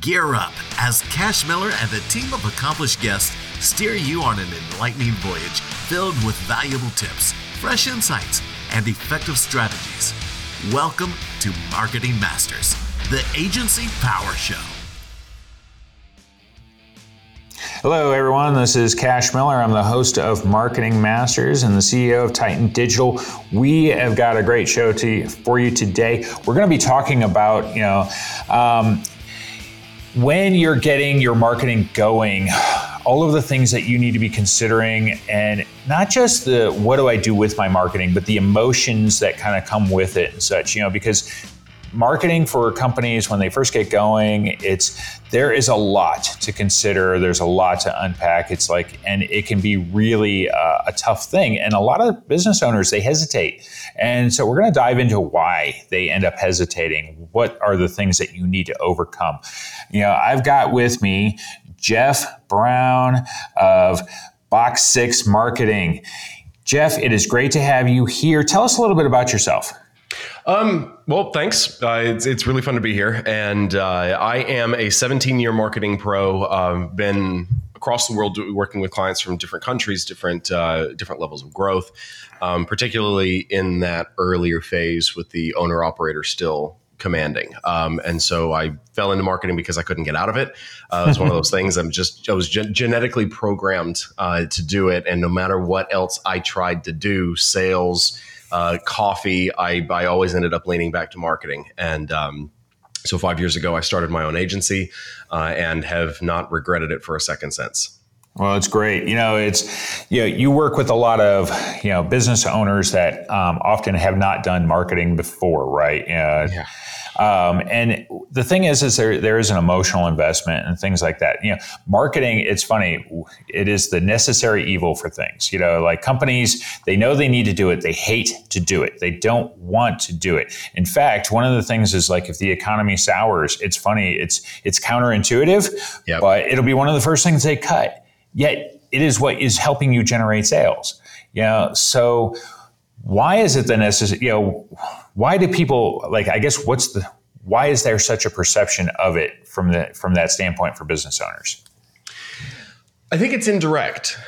Gear up as Cash Miller and a team of accomplished guests steer you on an enlightening voyage filled with valuable tips, fresh insights, and effective strategies. Welcome to Marketing Masters, the Agency Power Show. Hello, everyone. This is Cash Miller. I'm the host of Marketing Masters and the CEO of Titan Digital. We have got a great show to, for you today. We're going to be talking about, you know, um, when you're getting your marketing going, all of the things that you need to be considering, and not just the what do I do with my marketing, but the emotions that kind of come with it and such, you know, because marketing for companies when they first get going it's there is a lot to consider there's a lot to unpack. It's like and it can be really uh, a tough thing and a lot of business owners they hesitate. And so we're going to dive into why they end up hesitating. What are the things that you need to overcome? You know i've got with me jeff brown of box six marketing. Jeff it is great to have you here. Tell us a little bit about yourself um, well, thanks. Uh, it's, it's really fun to be here. And uh, I am a 17 year marketing pro. Uh, been across the world working with clients from different countries, different uh, different levels of growth, um, particularly in that earlier phase with the owner operator still commanding. Um, and so I fell into marketing because I couldn't get out of it. Uh, it was one of those things. I'm just I was gen- genetically programmed uh, to do it, and no matter what else I tried to do, sales uh, coffee, I, I always ended up leaning back to marketing. And um, so five years ago, I started my own agency uh, and have not regretted it for a second since. Well, it's great. You know, it's you know, you work with a lot of you know business owners that um, often have not done marketing before, right? Uh, yeah. Um, and the thing is, is there there is an emotional investment and things like that. You know, marketing. It's funny. It is the necessary evil for things. You know, like companies, they know they need to do it. They hate to do it. They don't want to do it. In fact, one of the things is like if the economy sours, it's funny. It's it's counterintuitive, yep. but it'll be one of the first things they cut. Yet it is what is helping you generate sales. You know, so why is it the necessary? You know, why do people like? I guess what's the why is there such a perception of it from the from that standpoint for business owners? I think it's indirect.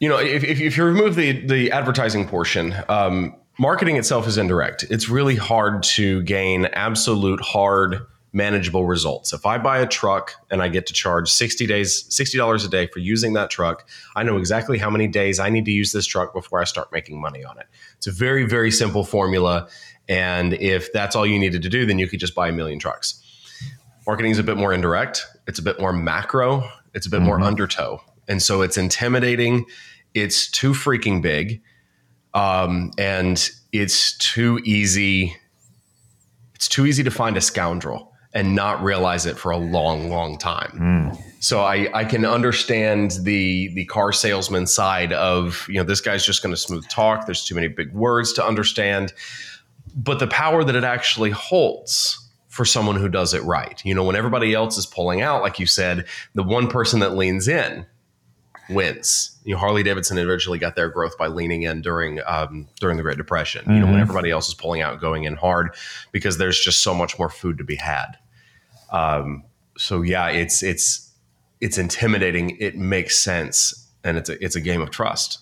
You know, if, if, if you remove the the advertising portion, um, marketing itself is indirect. It's really hard to gain absolute hard manageable results. If I buy a truck and I get to charge 60 days, $60 a day for using that truck, I know exactly how many days I need to use this truck before I start making money on it. It's a very, very simple formula. And if that's all you needed to do, then you could just buy a million trucks. Marketing is a bit more indirect, it's a bit more macro, it's a bit mm-hmm. more undertow. And so it's intimidating, it's too freaking big, um, and it's too easy. It's too easy to find a scoundrel and not realize it for a long, long time. Mm. So I, I can understand the the car salesman side of you know this guy's just going to smooth talk. There's too many big words to understand, but the power that it actually holds for someone who does it right. You know, when everybody else is pulling out, like you said, the one person that leans in wins. You know, Harley Davidson eventually got their growth by leaning in during um, during the Great Depression. Mm-hmm. You know, when mm-hmm. everybody else is pulling out, going in hard, because there's just so much more food to be had. Um, so yeah, it's it's it's intimidating. It makes sense, and it's a, it's a game of trust.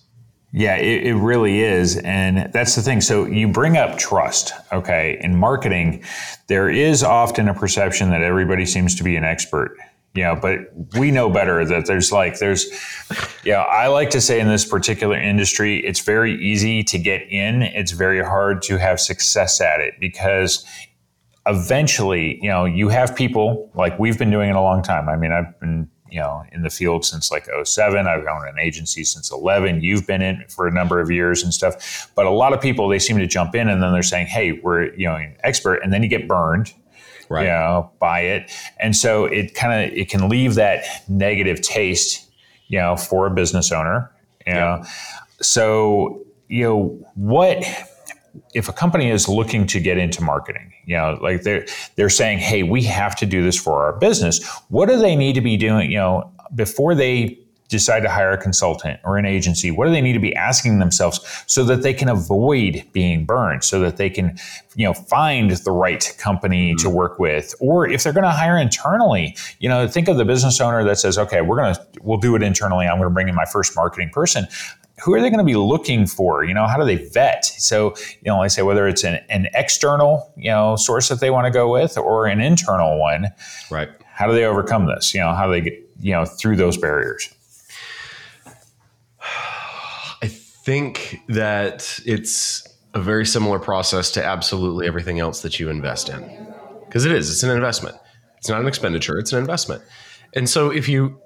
Yeah, it, it, really is. And that's the thing. So you bring up trust, okay? In marketing, there is often a perception that everybody seems to be an expert. You know, but we know better that there's like there's yeah, I like to say in this particular industry, it's very easy to get in. It's very hard to have success at it because eventually, you know, you have people like we've been doing it a long time. I mean, I've been, you know, in the field since like 07. I've owned an agency since 11. You've been in for a number of years and stuff. But a lot of people, they seem to jump in and then they're saying, hey, we're, you know, an expert. And then you get burned. Right. You know, by it. And so it kind of it can leave that negative taste, you know, for a business owner. You know. So, you know, what if a company is looking to get into marketing, you know, like they're they're saying, "Hey, we have to do this for our business." What do they need to be doing, you know, before they decide to hire a consultant or an agency, what do they need to be asking themselves so that they can avoid being burned, so that they can, you know, find the right company mm-hmm. to work with, or if they're going to hire internally, you know, think of the business owner that says, okay, we're going to, we'll do it internally. I'm going to bring in my first marketing person who are they going to be looking for? You know, how do they vet? So, you know, I say whether it's an, an external, you know, source that they want to go with or an internal one. Right. How do they overcome this? You know, how do they get, you know, through those barriers? I think that it's a very similar process to absolutely everything else that you invest in. Because it is, it's an investment. It's not an expenditure, it's an investment. And so if you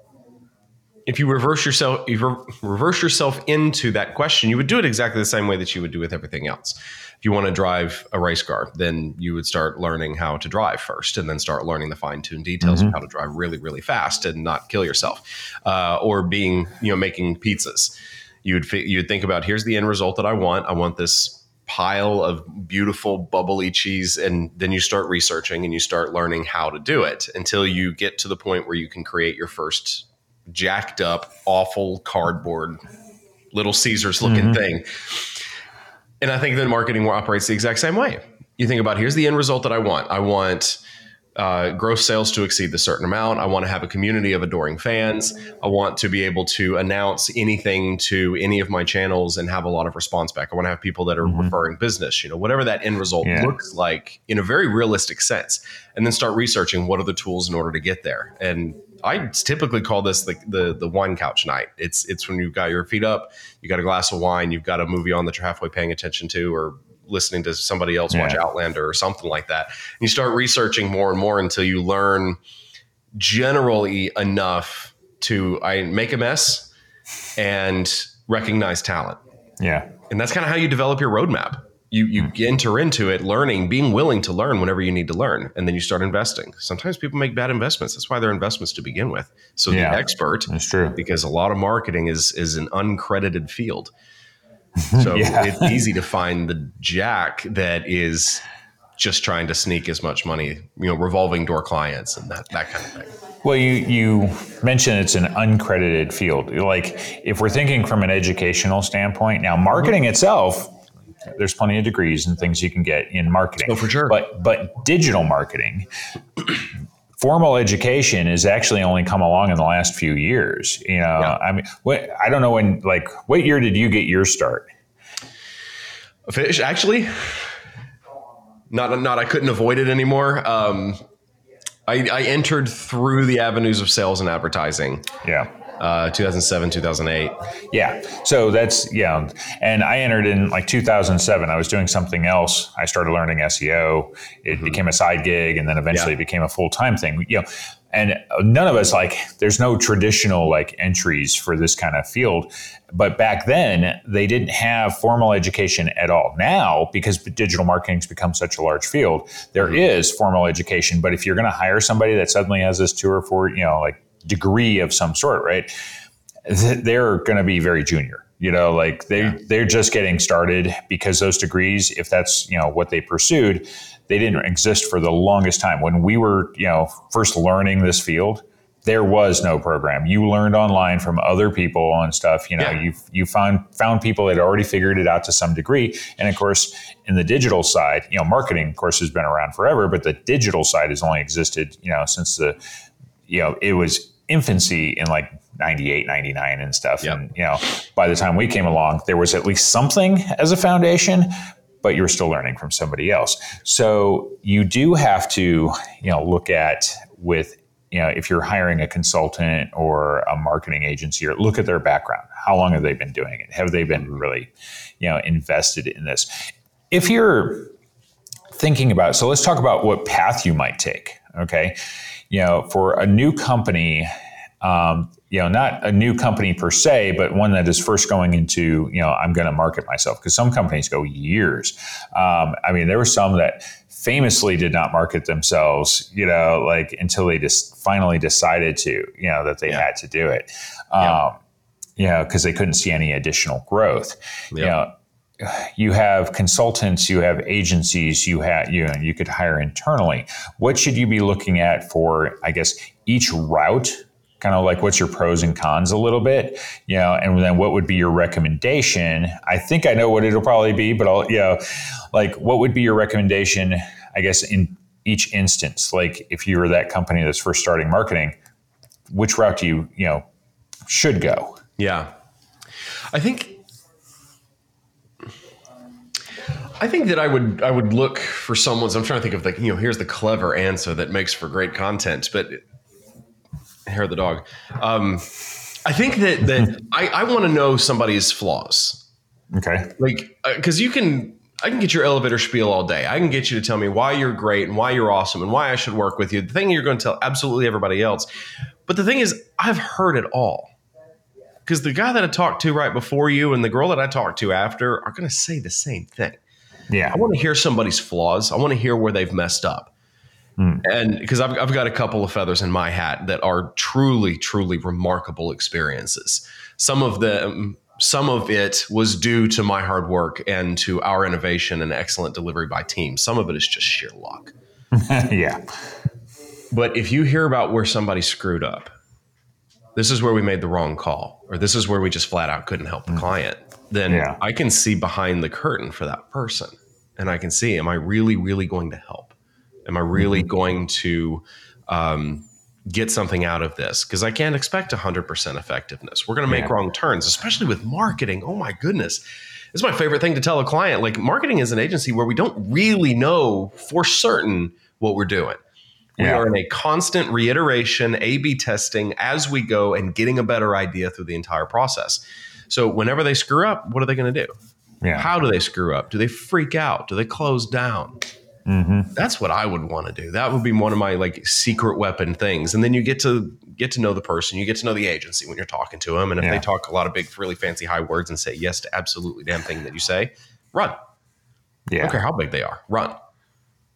if you reverse yourself, you reverse yourself into that question, you would do it exactly the same way that you would do with everything else. If you want to drive a race car, then you would start learning how to drive first, and then start learning the fine tuned details mm-hmm. of how to drive really, really fast and not kill yourself, uh, or being, you know, making pizzas. You'd you'd think about here's the end result that I want. I want this pile of beautiful bubbly cheese and then you start researching and you start learning how to do it until you get to the point where you can create your first jacked up, awful cardboard, Little Caesars looking mm-hmm. thing. And I think that marketing operates the exact same way. You think about here's the end result that I want. I want uh, gross sales to exceed the certain amount. I want to have a community of adoring fans. I want to be able to announce anything to any of my channels and have a lot of response back. I want to have people that are mm-hmm. referring business, you know, whatever that end result yeah. looks like in a very realistic sense. And then start researching what are the tools in order to get there. And I typically call this the, the, the wine couch night. It's it's when you've got your feet up, you got a glass of wine, you've got a movie on that you're halfway paying attention to, or listening to somebody else yeah. watch Outlander or something like that. And you start researching more and more until you learn generally enough to I make a mess and recognize talent. Yeah. And that's kind of how you develop your roadmap you you hmm. enter into it learning being willing to learn whenever you need to learn and then you start investing sometimes people make bad investments that's why they're investments to begin with so yeah, the expert that's true because a lot of marketing is is an uncredited field so yeah. it's easy to find the jack that is just trying to sneak as much money you know revolving door clients and that that kind of thing well, you, you mentioned it's an uncredited field. Like, if we're thinking from an educational standpoint, now marketing mm-hmm. itself there's plenty of degrees and things you can get in marketing. Oh, for sure. But but digital marketing, formal education has actually only come along in the last few years. You know, yeah. I mean, what I don't know when. Like, what year did you get your start? Fish, actually, not not I couldn't avoid it anymore. Um, I, I entered through the avenues of sales and advertising. Yeah uh, 2007, 2008. Yeah. So that's, yeah. And I entered in like 2007. I was doing something else. I started learning SEO. It mm-hmm. became a side gig and then eventually yeah. it became a full time thing. You know, and none of us like there's no traditional like entries for this kind of field but back then they didn't have formal education at all now because digital marketing's become such a large field there mm-hmm. is formal education but if you're going to hire somebody that suddenly has this two or four you know like degree of some sort, right? They're going to be very junior. You know, like they yeah. they're just getting started because those degrees, if that's you know what they pursued, they didn't exist for the longest time. When we were you know first learning this field, there was no program. You learned online from other people and stuff. You know, yeah. you you found found people that already figured it out to some degree. And of course, in the digital side, you know, marketing, of course, has been around forever, but the digital side has only existed, you know, since the you know, it was infancy in like 98, 99 and stuff. Yep. And, you know, by the time we came along, there was at least something as a foundation, but you were still learning from somebody else. So you do have to, you know, look at with, you know, if you're hiring a consultant or a marketing agency or look at their background. How long have they been doing it? Have they been mm-hmm. really, you know, invested in this? If you're thinking about, so let's talk about what path you might take. Okay you know, for a new company, um, you know, not a new company per se, but one that is first going into, you know, I'm going to market myself because some companies go years. Um, I mean, there were some that famously did not market themselves, you know, like until they just finally decided to, you know, that they yeah. had to do it. Um, yeah. You know, because they couldn't see any additional growth. Yeah. You know, you have consultants, you have agencies, you have you know, you could hire internally. What should you be looking at for, I guess, each route kind of like what's your pros and cons a little bit, you know, and then what would be your recommendation? I think I know what it'll probably be, but I'll, you know, like what would be your recommendation, I guess, in each instance? Like if you were that company that's first starting marketing, which route do you, you know, should go? Yeah. I think I think that I would I would look for someone's. I'm trying to think of like you know here's the clever answer that makes for great content, but hair of the dog. Um, I think that that I, I want to know somebody's flaws. Okay. Like because uh, you can I can get your elevator spiel all day. I can get you to tell me why you're great and why you're awesome and why I should work with you. The thing you're going to tell absolutely everybody else. But the thing is, I've heard it all. Because the guy that I talked to right before you and the girl that I talked to after are going to say the same thing. Yeah. I want to hear somebody's flaws. I want to hear where they've messed up. Mm. And because I've, I've got a couple of feathers in my hat that are truly, truly remarkable experiences. Some of them, some of it was due to my hard work and to our innovation and excellent delivery by team. Some of it is just sheer luck. yeah. But if you hear about where somebody screwed up, this is where we made the wrong call, or this is where we just flat out couldn't help the mm. client then yeah. I can see behind the curtain for that person. And I can see, am I really, really going to help? Am I really mm-hmm. going to um, get something out of this? Because I can't expect 100% effectiveness. We're going to make yeah. wrong turns, especially with marketing. Oh my goodness. It's my favorite thing to tell a client. Like, marketing is an agency where we don't really know for certain what we're doing. We yeah. are in a constant reiteration, A B testing as we go and getting a better idea through the entire process. So whenever they screw up, what are they going to do? Yeah. How do they screw up? Do they freak out? Do they close down? Mm-hmm. That's what I would want to do. That would be one of my like secret weapon things. And then you get to get to know the person. You get to know the agency when you're talking to them. And if yeah. they talk a lot of big, really fancy high words and say yes to absolutely damn thing that you say, run. Yeah. I don't care how big they are. Run.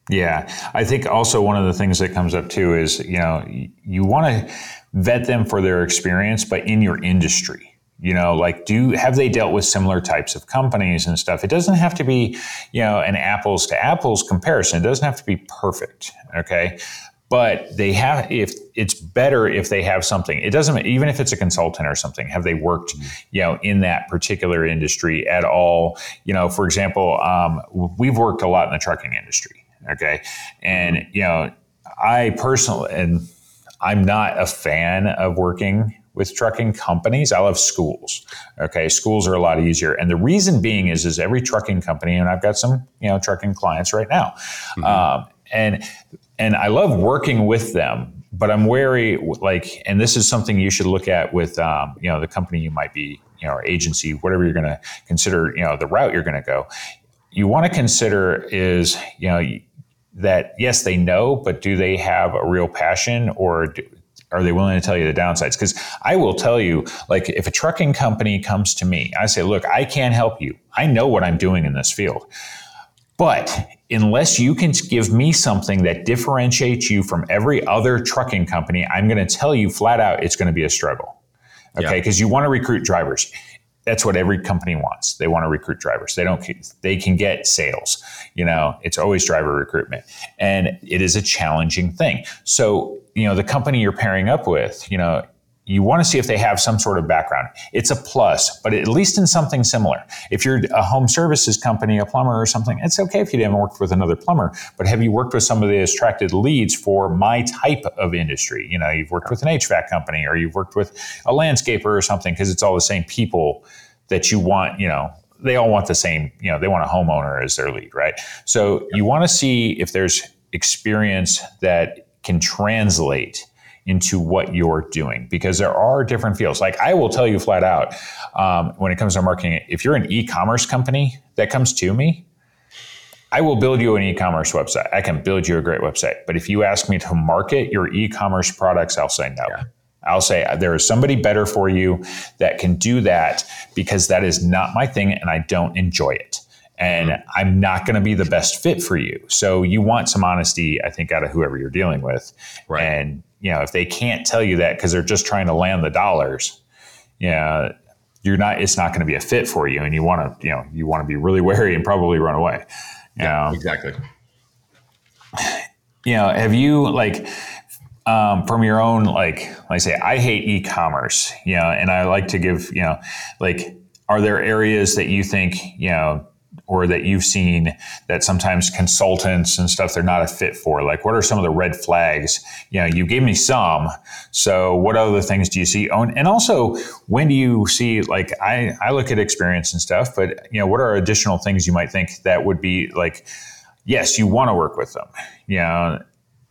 Yeah, I think also one of the things that comes up too is you know you want to vet them for their experience, but in your industry you know like do have they dealt with similar types of companies and stuff? It doesn't have to be you know an apples to apples comparison. It doesn't have to be perfect okay? But they have if it's better if they have something. It doesn't even if it's a consultant or something have they worked you know in that particular industry at all? You know for example um, we've worked a lot in the trucking industry okay? And you know i personally and i'm not a fan of working with trucking companies. I love schools. Okay, schools are a lot easier, and the reason being is is every trucking company, and I've got some you know trucking clients right now, mm-hmm. um, and and I love working with them. But I'm wary, like, and this is something you should look at with, um, you know, the company you might be, you know, or agency, whatever you're going to consider, you know, the route you're going to go. You want to consider is, you know, that yes, they know, but do they have a real passion or do, are they willing to tell you the downsides? Because I will tell you, like, if a trucking company comes to me, I say, look, I can't help you. I know what I'm doing in this field. But unless you can give me something that differentiates you from every other trucking company, I'm going to tell you flat out it's going to be a struggle. Okay. Because yeah. you want to recruit drivers. That's what every company wants. They want to recruit drivers. They don't, they can get sales. You know, it's always driver recruitment. And it is a challenging thing. So you know the company you're pairing up with you know you want to see if they have some sort of background. It's a plus but at least in something similar. If you're a home services company a plumber or something it's okay if you haven't worked with another plumber but have you worked with somebody that's attracted leads for my type of industry? You know you've worked with an hvac company or you've worked with a landscaper or something because it's all the same people that you want you know they all want the same you know they want a homeowner as their lead right? So you want to see if there's experience that can translate into what you're doing because there are different fields. Like I will tell you flat out, um, when it comes to marketing, if you're an e-commerce company that comes to me, I will build you an e-commerce website. I can build you a great website. But if you ask me to market your e-commerce products, I'll say no. Yeah. I'll say there is somebody better for you that can do that because that is not my thing and I don't enjoy it and. I'm not going to be the best fit for you. So you want some honesty, I think, out of whoever you're dealing with. Right. And you know, if they can't tell you that because they're just trying to land the dollars, yeah, you're not. It's not going to be a fit for you, and you want to, you know, you want to be really wary and probably run away. yeah, know? exactly. You know, have you like? um, from your own like like I say I hate e-commerce, you know, and I like to give you know like are there areas that you think you know or that you've seen that sometimes consultants and stuff they're not a fit for? Like what are some of the red flags? You know you gave me some so what other things do you see? Oh, and also when do you see like i i look at experience and stuff but you know what are additional things you might think that would be like yes you want to work with them? You know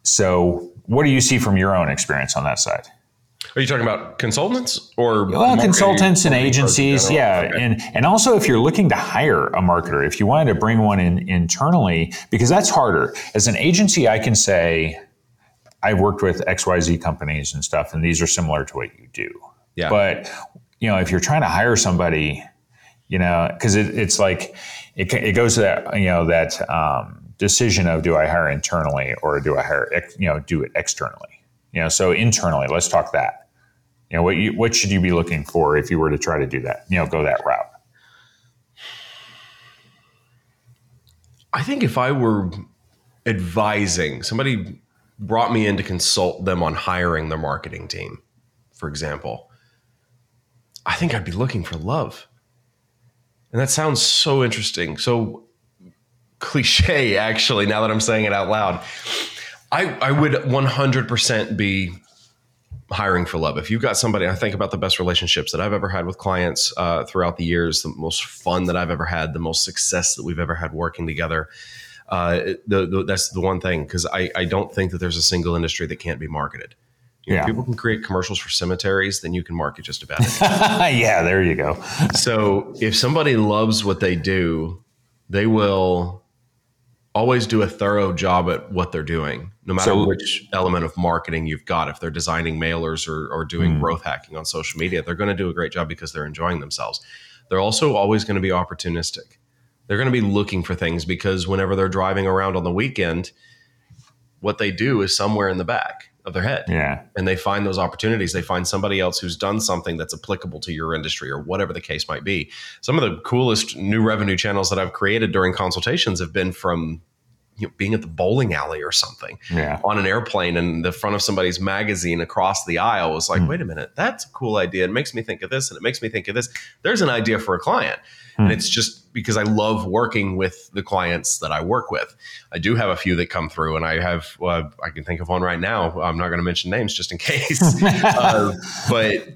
so what do you see from your own experience on that side are you talking about consultants or well, consultants and agencies? Yeah, okay. and and also if you're looking to hire a marketer, if you wanted to bring one in internally, because that's harder. As an agency, I can say I've worked with X Y Z companies and stuff, and these are similar to what you do. Yeah. But you know, if you're trying to hire somebody, you know, because it, it's like it, it goes to that you know that um, decision of do I hire internally or do I hire you know do it externally you know, so internally, let's talk that. You know, what you, what should you be looking for if you were to try to do that? You know, go that route. I think if I were advising somebody brought me in to consult them on hiring their marketing team, for example, I think I'd be looking for love. And that sounds so interesting. So cliche, actually, now that I'm saying it out loud. I, I would 100% be hiring for love. If you've got somebody, I think about the best relationships that I've ever had with clients uh, throughout the years, the most fun that I've ever had, the most success that we've ever had working together. Uh, the, the, that's the one thing because I, I don't think that there's a single industry that can't be marketed. You know, yeah. people can create commercials for cemeteries, then you can market just about it. yeah, there you go. so if somebody loves what they do, they will always do a thorough job at what they're doing, no matter so, which element of marketing you've got. If they're designing mailers or, or doing mm. growth hacking on social media, they're going to do a great job because they're enjoying themselves. They're also always going to be opportunistic. They're going to be looking for things because whenever they're driving around on the weekend, what they do is somewhere in the back of their head. Yeah. And they find those opportunities. They find somebody else who's done something that's applicable to your industry or whatever the case might be. Some of the coolest new revenue channels that I've created during consultations have been from you know, being at the bowling alley or something yeah. on an airplane and the front of somebody's magazine across the aisle was like, mm. wait a minute, that's a cool idea. It makes me think of this and it makes me think of this. There's an idea for a client. Mm. And it's just because I love working with the clients that I work with. I do have a few that come through and I have, well, I can think of one right now. I'm not going to mention names just in case. uh, but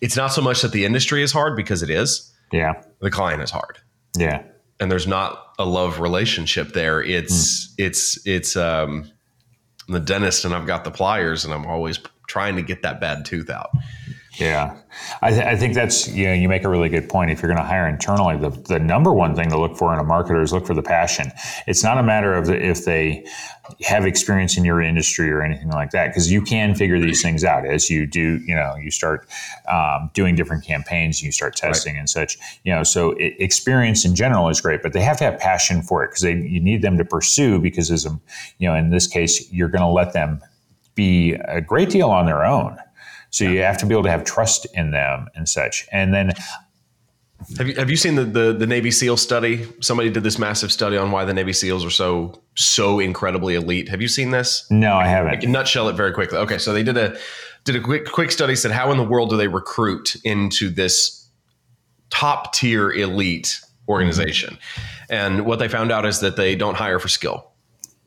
it's not so much that the industry is hard because it is. Yeah. The client is hard. Yeah and there's not a love relationship there. It's mm. it's it's um I'm the dentist and I've got the pliers and I'm always trying to get that bad tooth out. Yeah, I, th- I, think that's you know you make a really good point. If you're going to hire internally, the, the number one thing to look for in a marketer is look for the passion. It's not a matter of the, if they have experience in your industry or anything like that, because you can figure these things out as you do. You know, you start um, doing different campaigns, you start testing right. and such. You know, so it, experience in general is great, but they have to have passion for it because they you need them to pursue. Because as a you know, in this case, you're going to let them be a great deal on their own so you have to be able to have trust in them and such. And then have you have you seen the, the, the Navy SEAL study? Somebody did this massive study on why the Navy SEALs are so so incredibly elite. Have you seen this? No, I haven't. I can nutshell it very quickly. Okay, so they did a did a quick quick study said how in the world do they recruit into this top tier elite organization? Mm-hmm. And what they found out is that they don't hire for skill.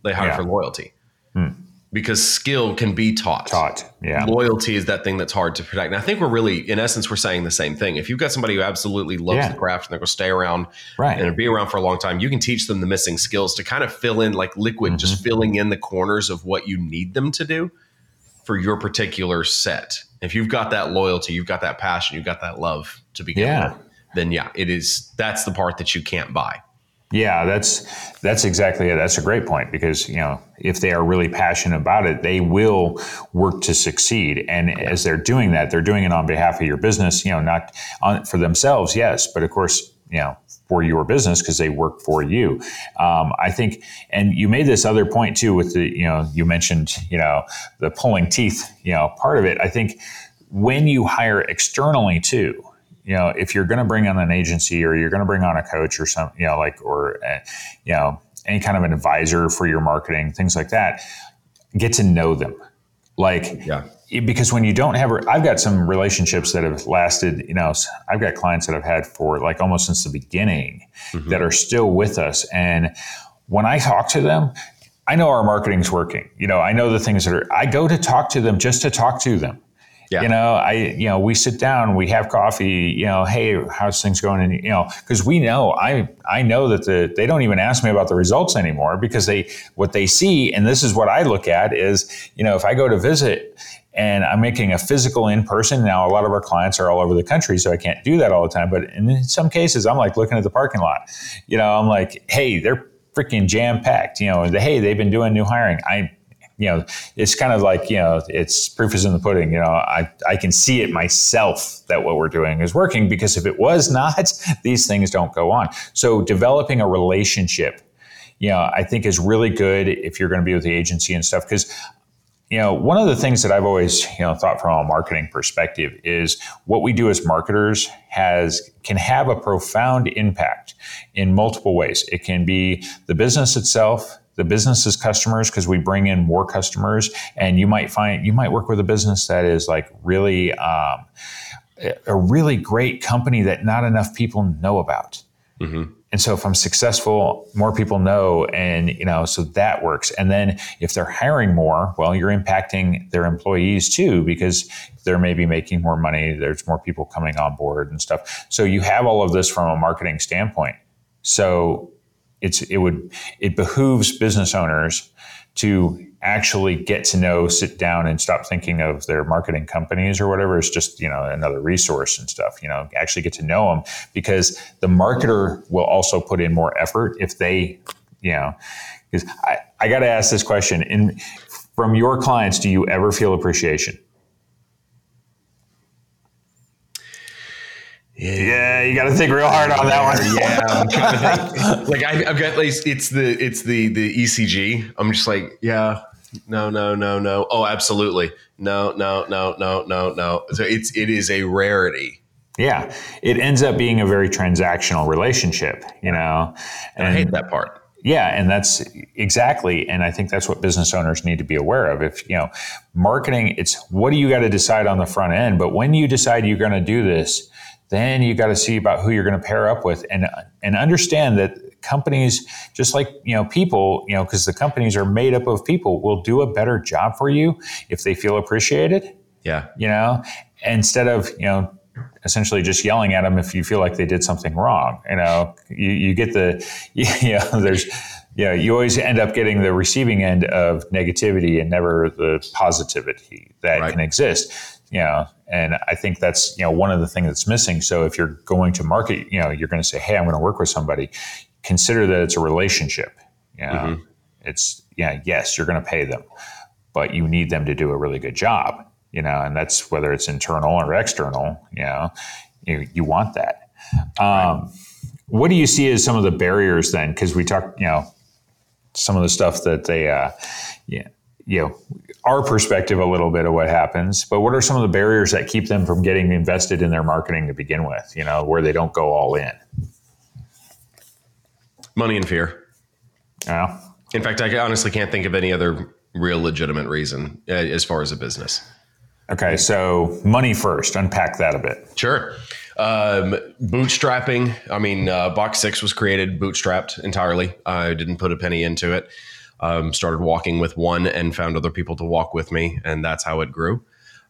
They hire yeah. for loyalty. Hmm because skill can be taught. Taught, yeah. Loyalty is that thing that's hard to protect. And I think we're really, in essence, we're saying the same thing. If you've got somebody who absolutely loves yeah. the craft and they're going to stay around right. and be around for a long time, you can teach them the missing skills to kind of fill in like liquid, mm-hmm. just filling in the corners of what you need them to do for your particular set. If you've got that loyalty, you've got that passion, you've got that love to begin yeah. with, then yeah, it is. That's the part that you can't buy. Yeah, that's that's exactly it. That's a great point because you know if they are really passionate about it, they will work to succeed. And as they're doing that, they're doing it on behalf of your business. You know, not on, for themselves, yes, but of course, you know, for your business because they work for you. Um, I think, and you made this other point too with the you know you mentioned you know the pulling teeth. You know, part of it. I think when you hire externally too you know, if you're going to bring on an agency or you're going to bring on a coach or some, you know, like, or, uh, you know, any kind of an advisor for your marketing, things like that, get to know them. Like, Yeah. because when you don't have, I've got some relationships that have lasted, you know, I've got clients that I've had for like almost since the beginning that are still with us. And when I talk to them, I know our marketing's working. You know, I know the things that are, I go to talk to them just to talk to them. Yeah. You know, I, you know, we sit down, we have coffee, you know, hey, how's things going? And, you know, because we know, I, I know that the, they don't even ask me about the results anymore because they, what they see, and this is what I look at is, you know, if I go to visit and I'm making a physical in person, now a lot of our clients are all over the country, so I can't do that all the time. But in some cases, I'm like looking at the parking lot, you know, I'm like, hey, they're freaking jam packed, you know, hey, they've been doing new hiring. I, you know, it's kind of like, you know, it's proof is in the pudding. You know, I, I can see it myself that what we're doing is working because if it was not, these things don't go on. So developing a relationship, you know, I think is really good if you're going to be with the agency and stuff. Because, you know, one of the things that I've always, you know, thought from a marketing perspective is what we do as marketers has can have a profound impact in multiple ways. It can be the business itself, the business's customers because we bring in more customers. And you might find you might work with a business that is like really um, a really great company that not enough people know about. And so if i'm successful more people know and you know so that works. And then if they're hiring more well you're impacting their employees too because they're maybe making more money there's more people coming on board and stuff. So you have all of this from a marketing standpoint. So it's it would it behooves business owners to actually get to know, sit down, and stop thinking of their marketing companies or whatever as just you know another resource and stuff. You know, actually get to know them because the marketer will also put in more effort if they, you know, because I I got to ask this question in from your clients, do you ever feel appreciation? Yeah, you got to think real hard on that one. yeah, I'm trying to think. Like I, I've got like it's the it's the the ECG. I'm just like, yeah, no, no, no, no. Oh, absolutely, no, no, no, no, no, no. So it's it is a rarity. Yeah, it ends up being a very transactional relationship, you know. And I hate that part. Yeah, and that's exactly, and I think that's what business owners need to be aware of. If you know, marketing, it's what do you got to decide on the front end, but when you decide you're going to do this, then you got to see about who you're going to pair up with, and and understand that companies, just like you know, people, you know, because the companies are made up of people, will do a better job for you if they feel appreciated. Yeah, You know, instead of you know essentially just yelling at them if you feel like they did something wrong. You know, you, you get the, you know, there's, yeah, you always end up getting the receiving end of negativity and never the positivity that Right. can exist. You know, and I think that's you know one of the things that's missing. So if you're going to market, you know, you're going to say, "Hey, I'm going to work with somebody." Consider that it's a relationship. You know, it's yeah, yes, you're going to pay them, but you need them to do a really good job. You know, and that's whether it's internal or external. You know, you you want that. Um, What do you see as some of the barriers then? Because we talked, you know, some of the stuff that they, uh, yeah, you know, our perspective a little bit of what happens, but what are some of the barriers that keep them from getting invested in their marketing to begin with? You know, where they don't go all in. money and fear. Know? In fact, I honestly can't think of any other real legitimate reason uh, as far as a business. Okay, so money first. Unpack that a bit. Sure. Um, bootstrapping. I mean, uh, Box Six was created bootstrapped entirely. I didn't put a penny into it. Um, started walking with one and found other people to walk with me, and that's how it grew.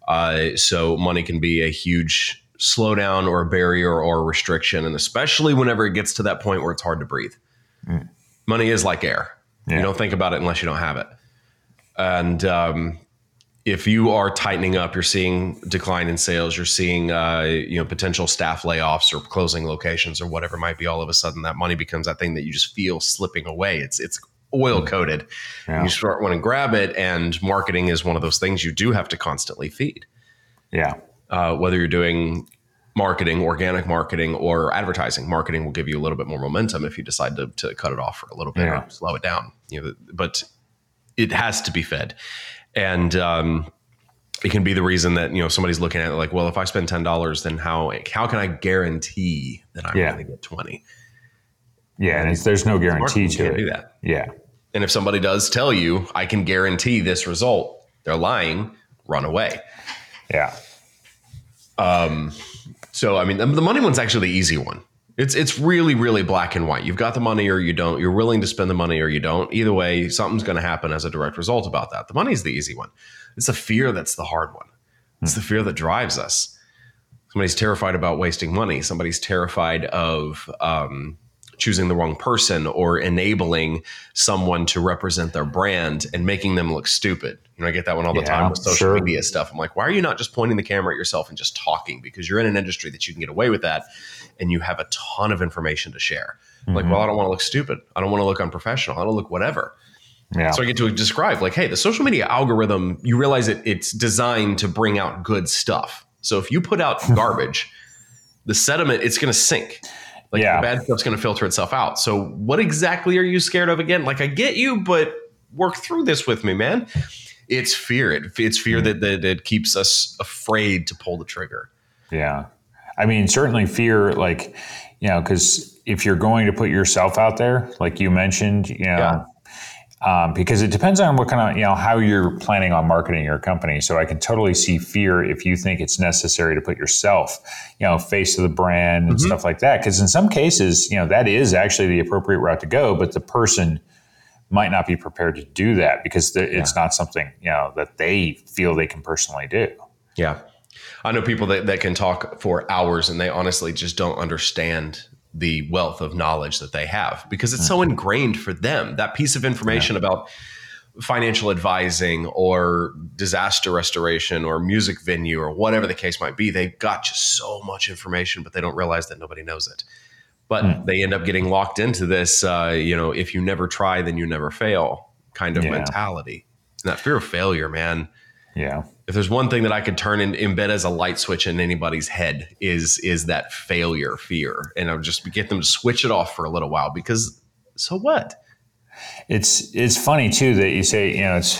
Uh, so money can be a huge slowdown or a barrier or a restriction, and especially whenever it gets to that point where it's hard to breathe. Money is like air. Yeah. You don't think about it unless you don't have it. And um, if you are tightening up, you're seeing decline in sales, you're seeing uh, you know potential staff layoffs or closing locations or whatever it might be. All of a sudden, that money becomes that thing that you just feel slipping away. It's it's oil coated. Yeah. You start wanting to grab it, and marketing is one of those things you do have to constantly feed. Yeah. Uh, whether you're doing marketing, organic marketing, or advertising, marketing will give you a little bit more momentum if you decide to, to cut it off for a little bit Yeah. or slow it down. You know, but it has to be fed, and um, it can be the reason that you know somebody's looking at it like, well, if I spend ten dollars, then how how can I guarantee that I'm Yeah. going to get twenty? Yeah, and it's, there's no guarantee to it. do that. Yeah. And if somebody does tell you, I can guarantee this result, they're lying, run away. Yeah. Um. So I mean, the, the money one's actually the easy one. It's it's really really black and white. You've got the money or you don't. You're willing to spend the money or you don't. Either way, something's going to happen as a direct result about that. The money's the easy one. It's the fear that's the hard one. It's the fear that drives us. Somebody's terrified about wasting money. Somebody's terrified of um, choosing the wrong person or enabling someone to represent their brand and making them look stupid. You know, I get that one all the Yeah, time with social sure. media stuff. I'm like, why are you not just pointing the camera at yourself and just talking? Because you're in an industry that you can get away with that and you have a ton of information to share. I'm Like, well, mm-hmm. I don't want to look stupid. I don't want to look unprofessional. I don't look whatever. Yeah. So I get to describe like, hey, the social media algorithm, you realize it, it's designed to bring out good stuff. So if you put out garbage, the sediment, it's going to sink. Like Yeah. the bad stuff's going to filter itself out. So what exactly are you scared of again? Like I get you, but work through this with me, man. It's fear. It, it's fear mm. that, that, that keeps us afraid to pull the trigger. Yeah. I mean, certainly fear, like, you know, because if you're going to put yourself out there, like you mentioned, you know, um, because it depends on what kind of, you know, how you're planning on marketing your company. So I can totally see fear if you think it's necessary to put yourself, you know, face of the brand and stuff like that. Because in some cases, you know, that is actually the appropriate route to go, but the person might not be prepared to do that because the, it's not something, you know, that they feel they can personally do. Yeah. I know people that, that can talk for hours and they honestly just don't understand the wealth of knowledge that they have because it's so ingrained for them. That piece of information about financial advising or disaster restoration or music venue or whatever the case might be, they've got just so much information, but they don't realize that nobody knows it. But they end up getting locked into this, uh, you know, if you never try, then you never fail kind of Yeah. mentality. And that fear of failure, man Yeah. If there's one thing that I could turn and embed as a light switch in anybody's head is is that failure fear, and I'll just get them to switch it off for a little while because so what? It's it's funny too that you say you know it's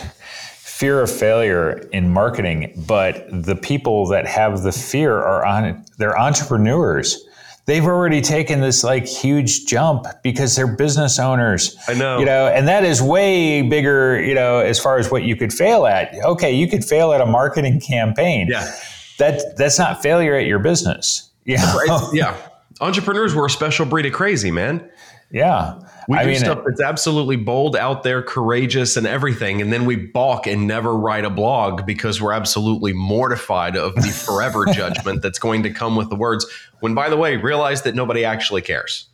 fear of failure in marketing, but the people that have the fear are on they're entrepreneurs. They've already taken this like huge jump because they're business owners. I know. You know, and that is way bigger, you know, as far as what you could fail at. Okay, you could fail at a marketing campaign. Yeah, That that's not failure at your business. Yeah. It's- yeah. Entrepreneurs were a special breed of crazy, man. yeah. We I do mean, stuff that's absolutely bold, out there, courageous, and everything, and then we balk and never write a blog because we're absolutely mortified of the forever judgment that's going to come with the words. When, by the way, realize that nobody actually cares.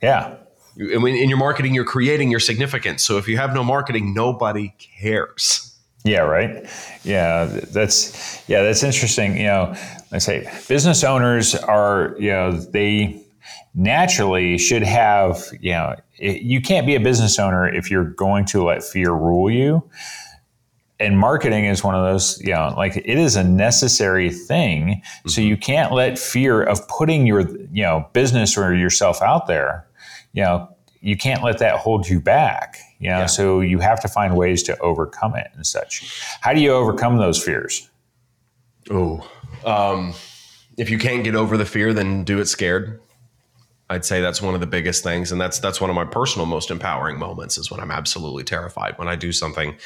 yeah. In your marketing, you're creating your significance. So if you have no marketing, nobody cares. Yeah, right. Yeah, that's yeah, that's interesting. You know, I say business owners are you know they naturally should have you know it, you can't be a business owner if you're going to let fear rule you. And marketing is one of those, you know, like it is a necessary thing. So you can't let fear of putting your, you know, business or yourself out there, you know, you can't let that hold you back. You know, Yeah. so you have to find ways to overcome it and such. How do you overcome those fears? Oh, um, if you can't get over the fear, then do it scared. I'd say that's one of the biggest things, and that's that's one of my personal most empowering moments is when I'm absolutely terrified when I do something,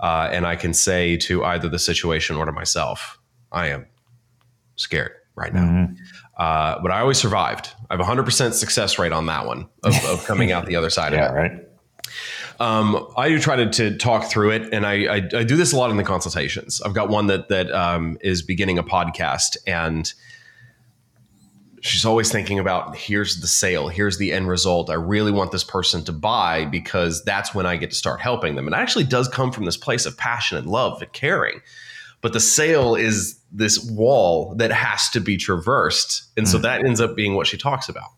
uh, and I can say to either the situation or to myself, "I am scared right now." Uh, but I always survived. I have a hundred percent success rate on that one of, of coming out the other side of Yeah, it. right. Um, I do try to, to talk through it, and I, I, I do this a lot in the consultations. I've got one that that um, is beginning a podcast, and she's always thinking about here's the sale, here's the end result. I really want this person to buy because that's when I get to start helping them. And it actually does come from this place of passion and love and caring. But the sale is this wall that has to be traversed, and so mm. that ends up being what she talks about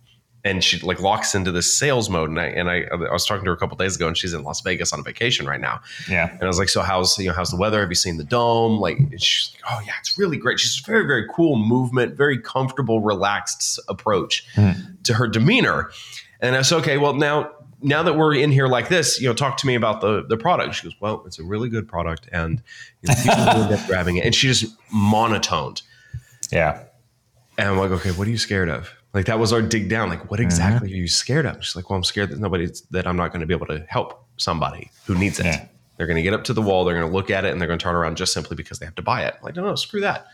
and she like locks into this sales mode. And I and I, I was talking to her a couple days ago, and she's in Las Vegas on a vacation right now. Yeah. And I was like, "So how's you know how's the weather? Have you seen the dome?" Like she's like, "Oh yeah, it's really great." She's very very cool movement, very comfortable, relaxed approach hmm. to her demeanor. And I said, "Okay, well now." Now that we're in here like this, you know, talk to me about the the product. She goes, "Well, it's a really good product, and you know, people will end up grabbing it." And she just monotoned. Yeah. And I'm like, okay, what are you scared of? Like that was our dig down. Like, what exactly are you scared of? She's like, well, I'm scared that nobody that I'm not going to be able to help somebody who needs it. Yeah. They're going to get up to the wall, they're going to look at it, and they're going to turn around just simply because they have to buy it. Like, no, no, screw that.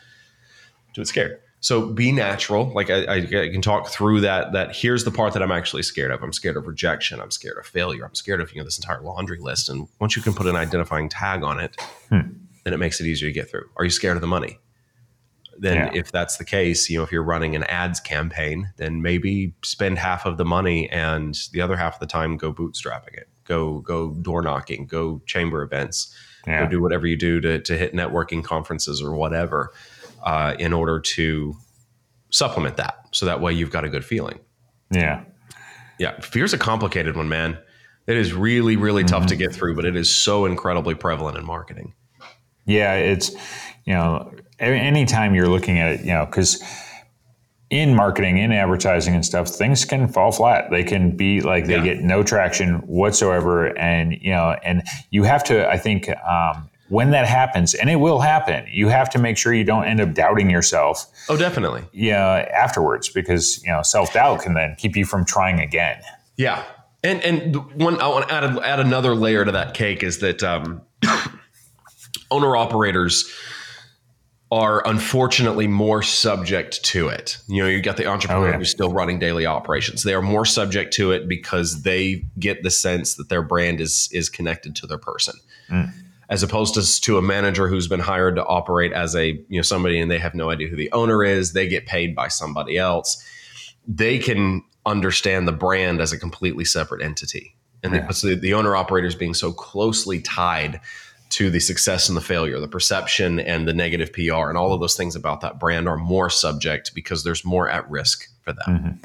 Do it scared. So be natural. Like I, I, I, can talk through that. That here's the part that I'm actually scared of. I'm scared of rejection. I'm scared of failure. I'm scared of you know this entire laundry list. And once you can put an identifying tag on it, hmm. then it makes it easier to get through. Are you scared of the money? Then yeah. if that's the case, you know if you're running an ads campaign, then maybe spend half of the money and the other half of the time go bootstrapping it. Go go door knocking. Go chamber events. Yeah. Go do whatever you do to to hit networking conferences or whatever uh, in order to supplement that. So that way you've got a good feeling. Yeah. Yeah. Fear's a complicated one, man. It is really, really mm-hmm. tough to get through, but it is so incredibly prevalent in marketing. Yeah. It's, you know, anytime you're looking at it, you know, because in marketing, in advertising and stuff, things can fall flat. They can be like they yeah. get no traction whatsoever, and you know, and you have to, I think, um, when that happens, and it will happen, you have to make sure you don't end up doubting yourself. Oh, definitely. Yeah, afterwards, because you know self doubt can then keep you from trying again. Yeah, and and one I want to add add another layer to that cake is that um, owner operators are unfortunately more subject to it. You know, you got the entrepreneur oh, yeah. who's still running daily operations. They are more subject to it because they get the sense that their brand is is connected to their person. Mm as opposed to, to a manager who's been hired to operate as a you know somebody and they have no idea who the owner is they get paid by somebody else they can understand the brand as a completely separate entity and yeah. the, the owner is being so closely tied to the success and the failure the perception and the negative pr and all of those things about that brand are more subject because there's more at risk for them mm-hmm.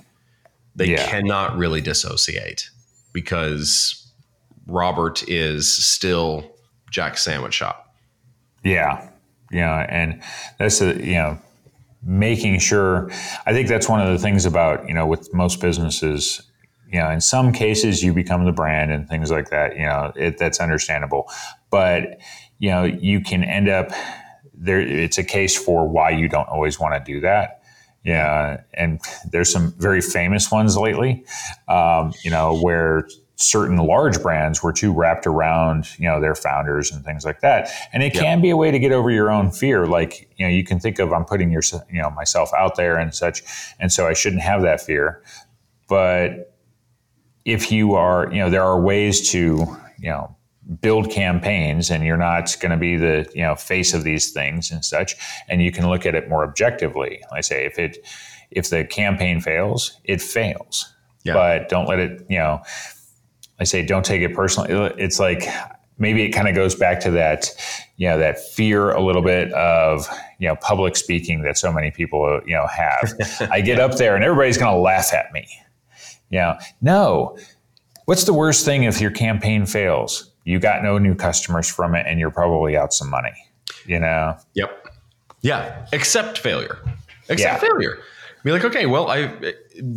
they yeah. cannot really dissociate because robert is still Jack's Sandwich Shop. Yeah, yeah, and that's a you know making sure. I think that's one of the things about you know with most businesses. You know, in some cases, you become the brand and things like that. You know, it, that's understandable, but you know, you can end up there. It's a case for why you don't always want to do that. Yeah, and there's some very famous ones lately. Um, you know, where certain large brands were too wrapped around you know their founders and things like that and it yep. can be a way to get over your own fear like you know you can think of i'm putting your you know myself out there and such and so i shouldn't have that fear but if you are you know there are ways to you know build campaigns and you're not going to be the you know face of these things and such and you can look at it more objectively i say if it if the campaign fails it fails yeah. but don't let it you know I say don't take it personally. It's like maybe it kind of goes back to that, you know, that fear a little bit of, you know, public speaking that so many people, you know, have. I get up there and everybody's going to laugh at me. You know, no. What's the worst thing if your campaign fails? You got no new customers from it and you're probably out some money, you know? Yep. Yeah. Accept failure. Accept yeah. failure. Be like, okay, well, I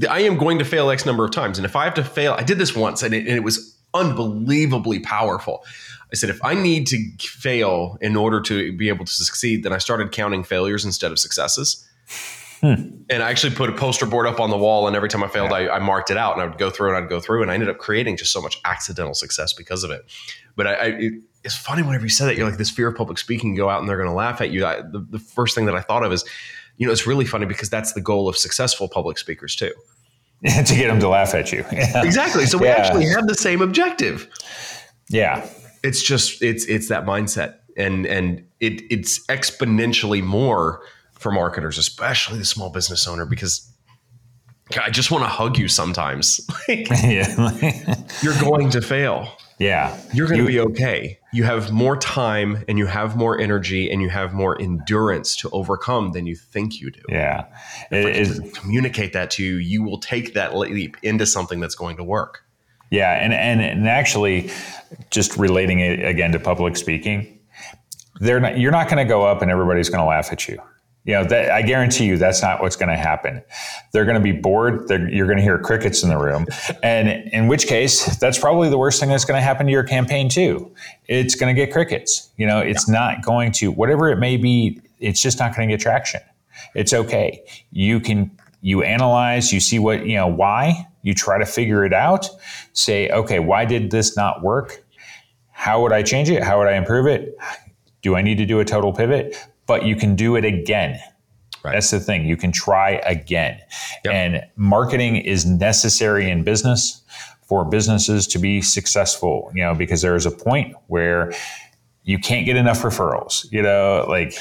I am going to fail X number of times, and if I have to fail, I did this once, and it, and it was unbelievably powerful. I said, if I need to fail in order to be able to succeed, then I started counting failures instead of successes. Hmm. And I actually put a poster board up on the wall, and every time I failed, yeah. I, I, marked it out, and I would go through and I'd go through, and I ended up creating just so much accidental success because of it. But I, I it, it's funny whenever you said that, you're like this fear of public speaking, go out and they're going to laugh at you. I, the, the first thing that I thought of is you know, it's really funny because that's the goal of successful public speakers too. to get them to laugh at you. exactly. So we yeah. actually have the same objective. Yeah. It's just it's it's that mindset. And and it it's exponentially more for marketers, especially the small business owner, because I just want to hug you sometimes. like, you're going to fail. Yeah. You're going to be okay. You have more time and you have more energy and you have more endurance to overcome than you think you do. Yeah. If it, communicate that to you, you will take that leap into something that's going to work. Yeah. And, and, and actually, just relating it again to public speaking, they're not, you're not going to go up and everybody's going to laugh at you. You know, that, I guarantee you that's not what's going to happen. They're going to be bored. you're going to hear crickets in the room. And in which case, that's probably the worst thing that's going to happen to your campaign, too. It's going to get crickets. You know, it's yeah. not going to, whatever it may be, it's just not going to get traction. It's okay. You can, you analyze, you see what, you know, why, you try to figure it out, say, okay, why did this not work? how would I change it? How would I improve it? Do I need to do a total pivot? But you can do it again. Right. That's the thing. You can try again. Yep. And marketing is necessary in business for businesses to be successful, you know, because there is a point where you can't get enough referrals, you know, like,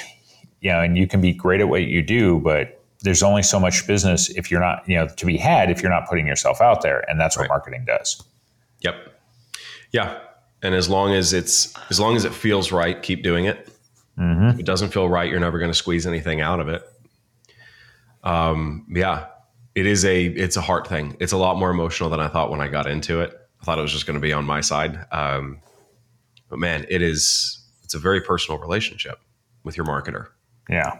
you know, and you can be great at what you do, but there's only so much business if you're not, you know, to be had if you're not putting yourself out there. And that's what marketing does. Yep. Yeah. And as long as it's, as long as it feels right, keep doing it. Mm-hmm. If it doesn't feel right, you're never going to squeeze anything out of it. Um, yeah, it is a, it's a heart thing. It's a lot more emotional than I thought when I got into it. I thought it was just going to be on my side. Um, but man, it is, it's a very personal relationship with your marketer. Yeah.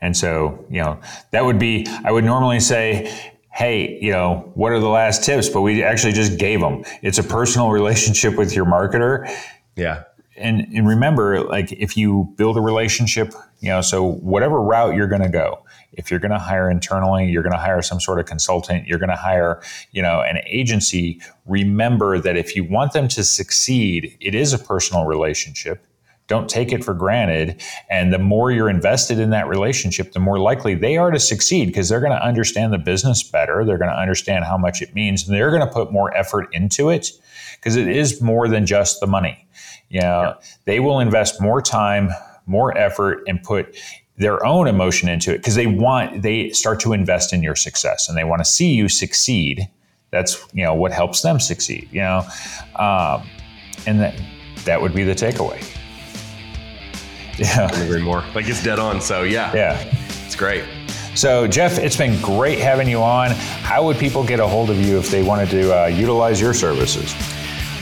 And so, you know, that would be, I would normally say, hey, you know, what are the last tips? But we actually just gave them. It's a personal relationship with your marketer. Yeah. And, and remember, like if you build a relationship, you know, so whatever route you're going to go, if you're going to hire internally, you're going to hire some sort of consultant, you're going to hire, you know, an agency, remember that if you want them to succeed, it is a personal relationship. Don't take it for granted. And the more you're invested in that relationship, the more likely they are to succeed because they're going to understand the business better. They're going to understand how much it means. And they're going to put more effort into it because it is more than just the money. You know, yeah. they will invest more time, more effort, and put their own emotion into it because they want they start to invest in your success and they want to see you succeed. That's you know what helps them succeed you know? Um, and that that would be the takeaway. Yeah. I agree more. Like it's dead on so yeah. Yeah. It's great. So jeff it's been great having you on. How would people get a hold of you if they wanted to uh, utilize your services?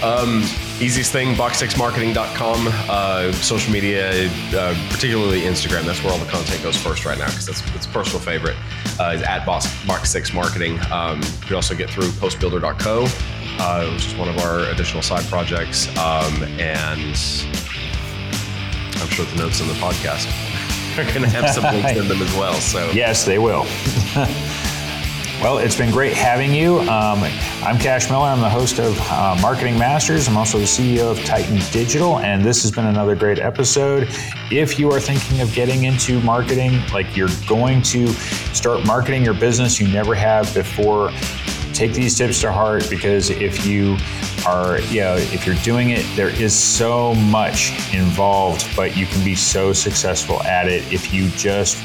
Um, easiest thing, box6marketing.com. Uh, social media, uh, particularly Instagram. That's where all the content goes first right now because that's it's a personal favorite. Uh, is at box, box6 marketing. Um, you can also get through postbuilder.co, uh, which is one of our additional side projects. Um, and I'm sure the notes in the podcast are going to have some links in them as well. So yes, they will. Well, it's been great having you. Um, I'm Cash Miller. I'm the host of uh, Marketing Masters. I'm also the CEO of Titan Digital, and this has been another great episode. If you are thinking of getting into marketing, like you're going to start marketing your business you never have before, take these tips to heart because if you are, you know, if you're doing it, there is so much involved, but you can be so successful at it if you just